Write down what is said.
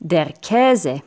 Der Käse.